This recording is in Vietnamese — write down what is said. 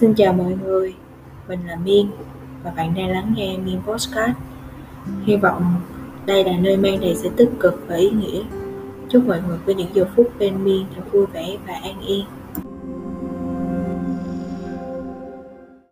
Xin chào mọi người, mình là Miên và bạn đang lắng nghe Miên Podcast. Hy vọng đây là nơi mang đầy sự tích cực và ý nghĩa. Chúc mọi người có những giờ phút bên Miên thật vui vẻ và an yên.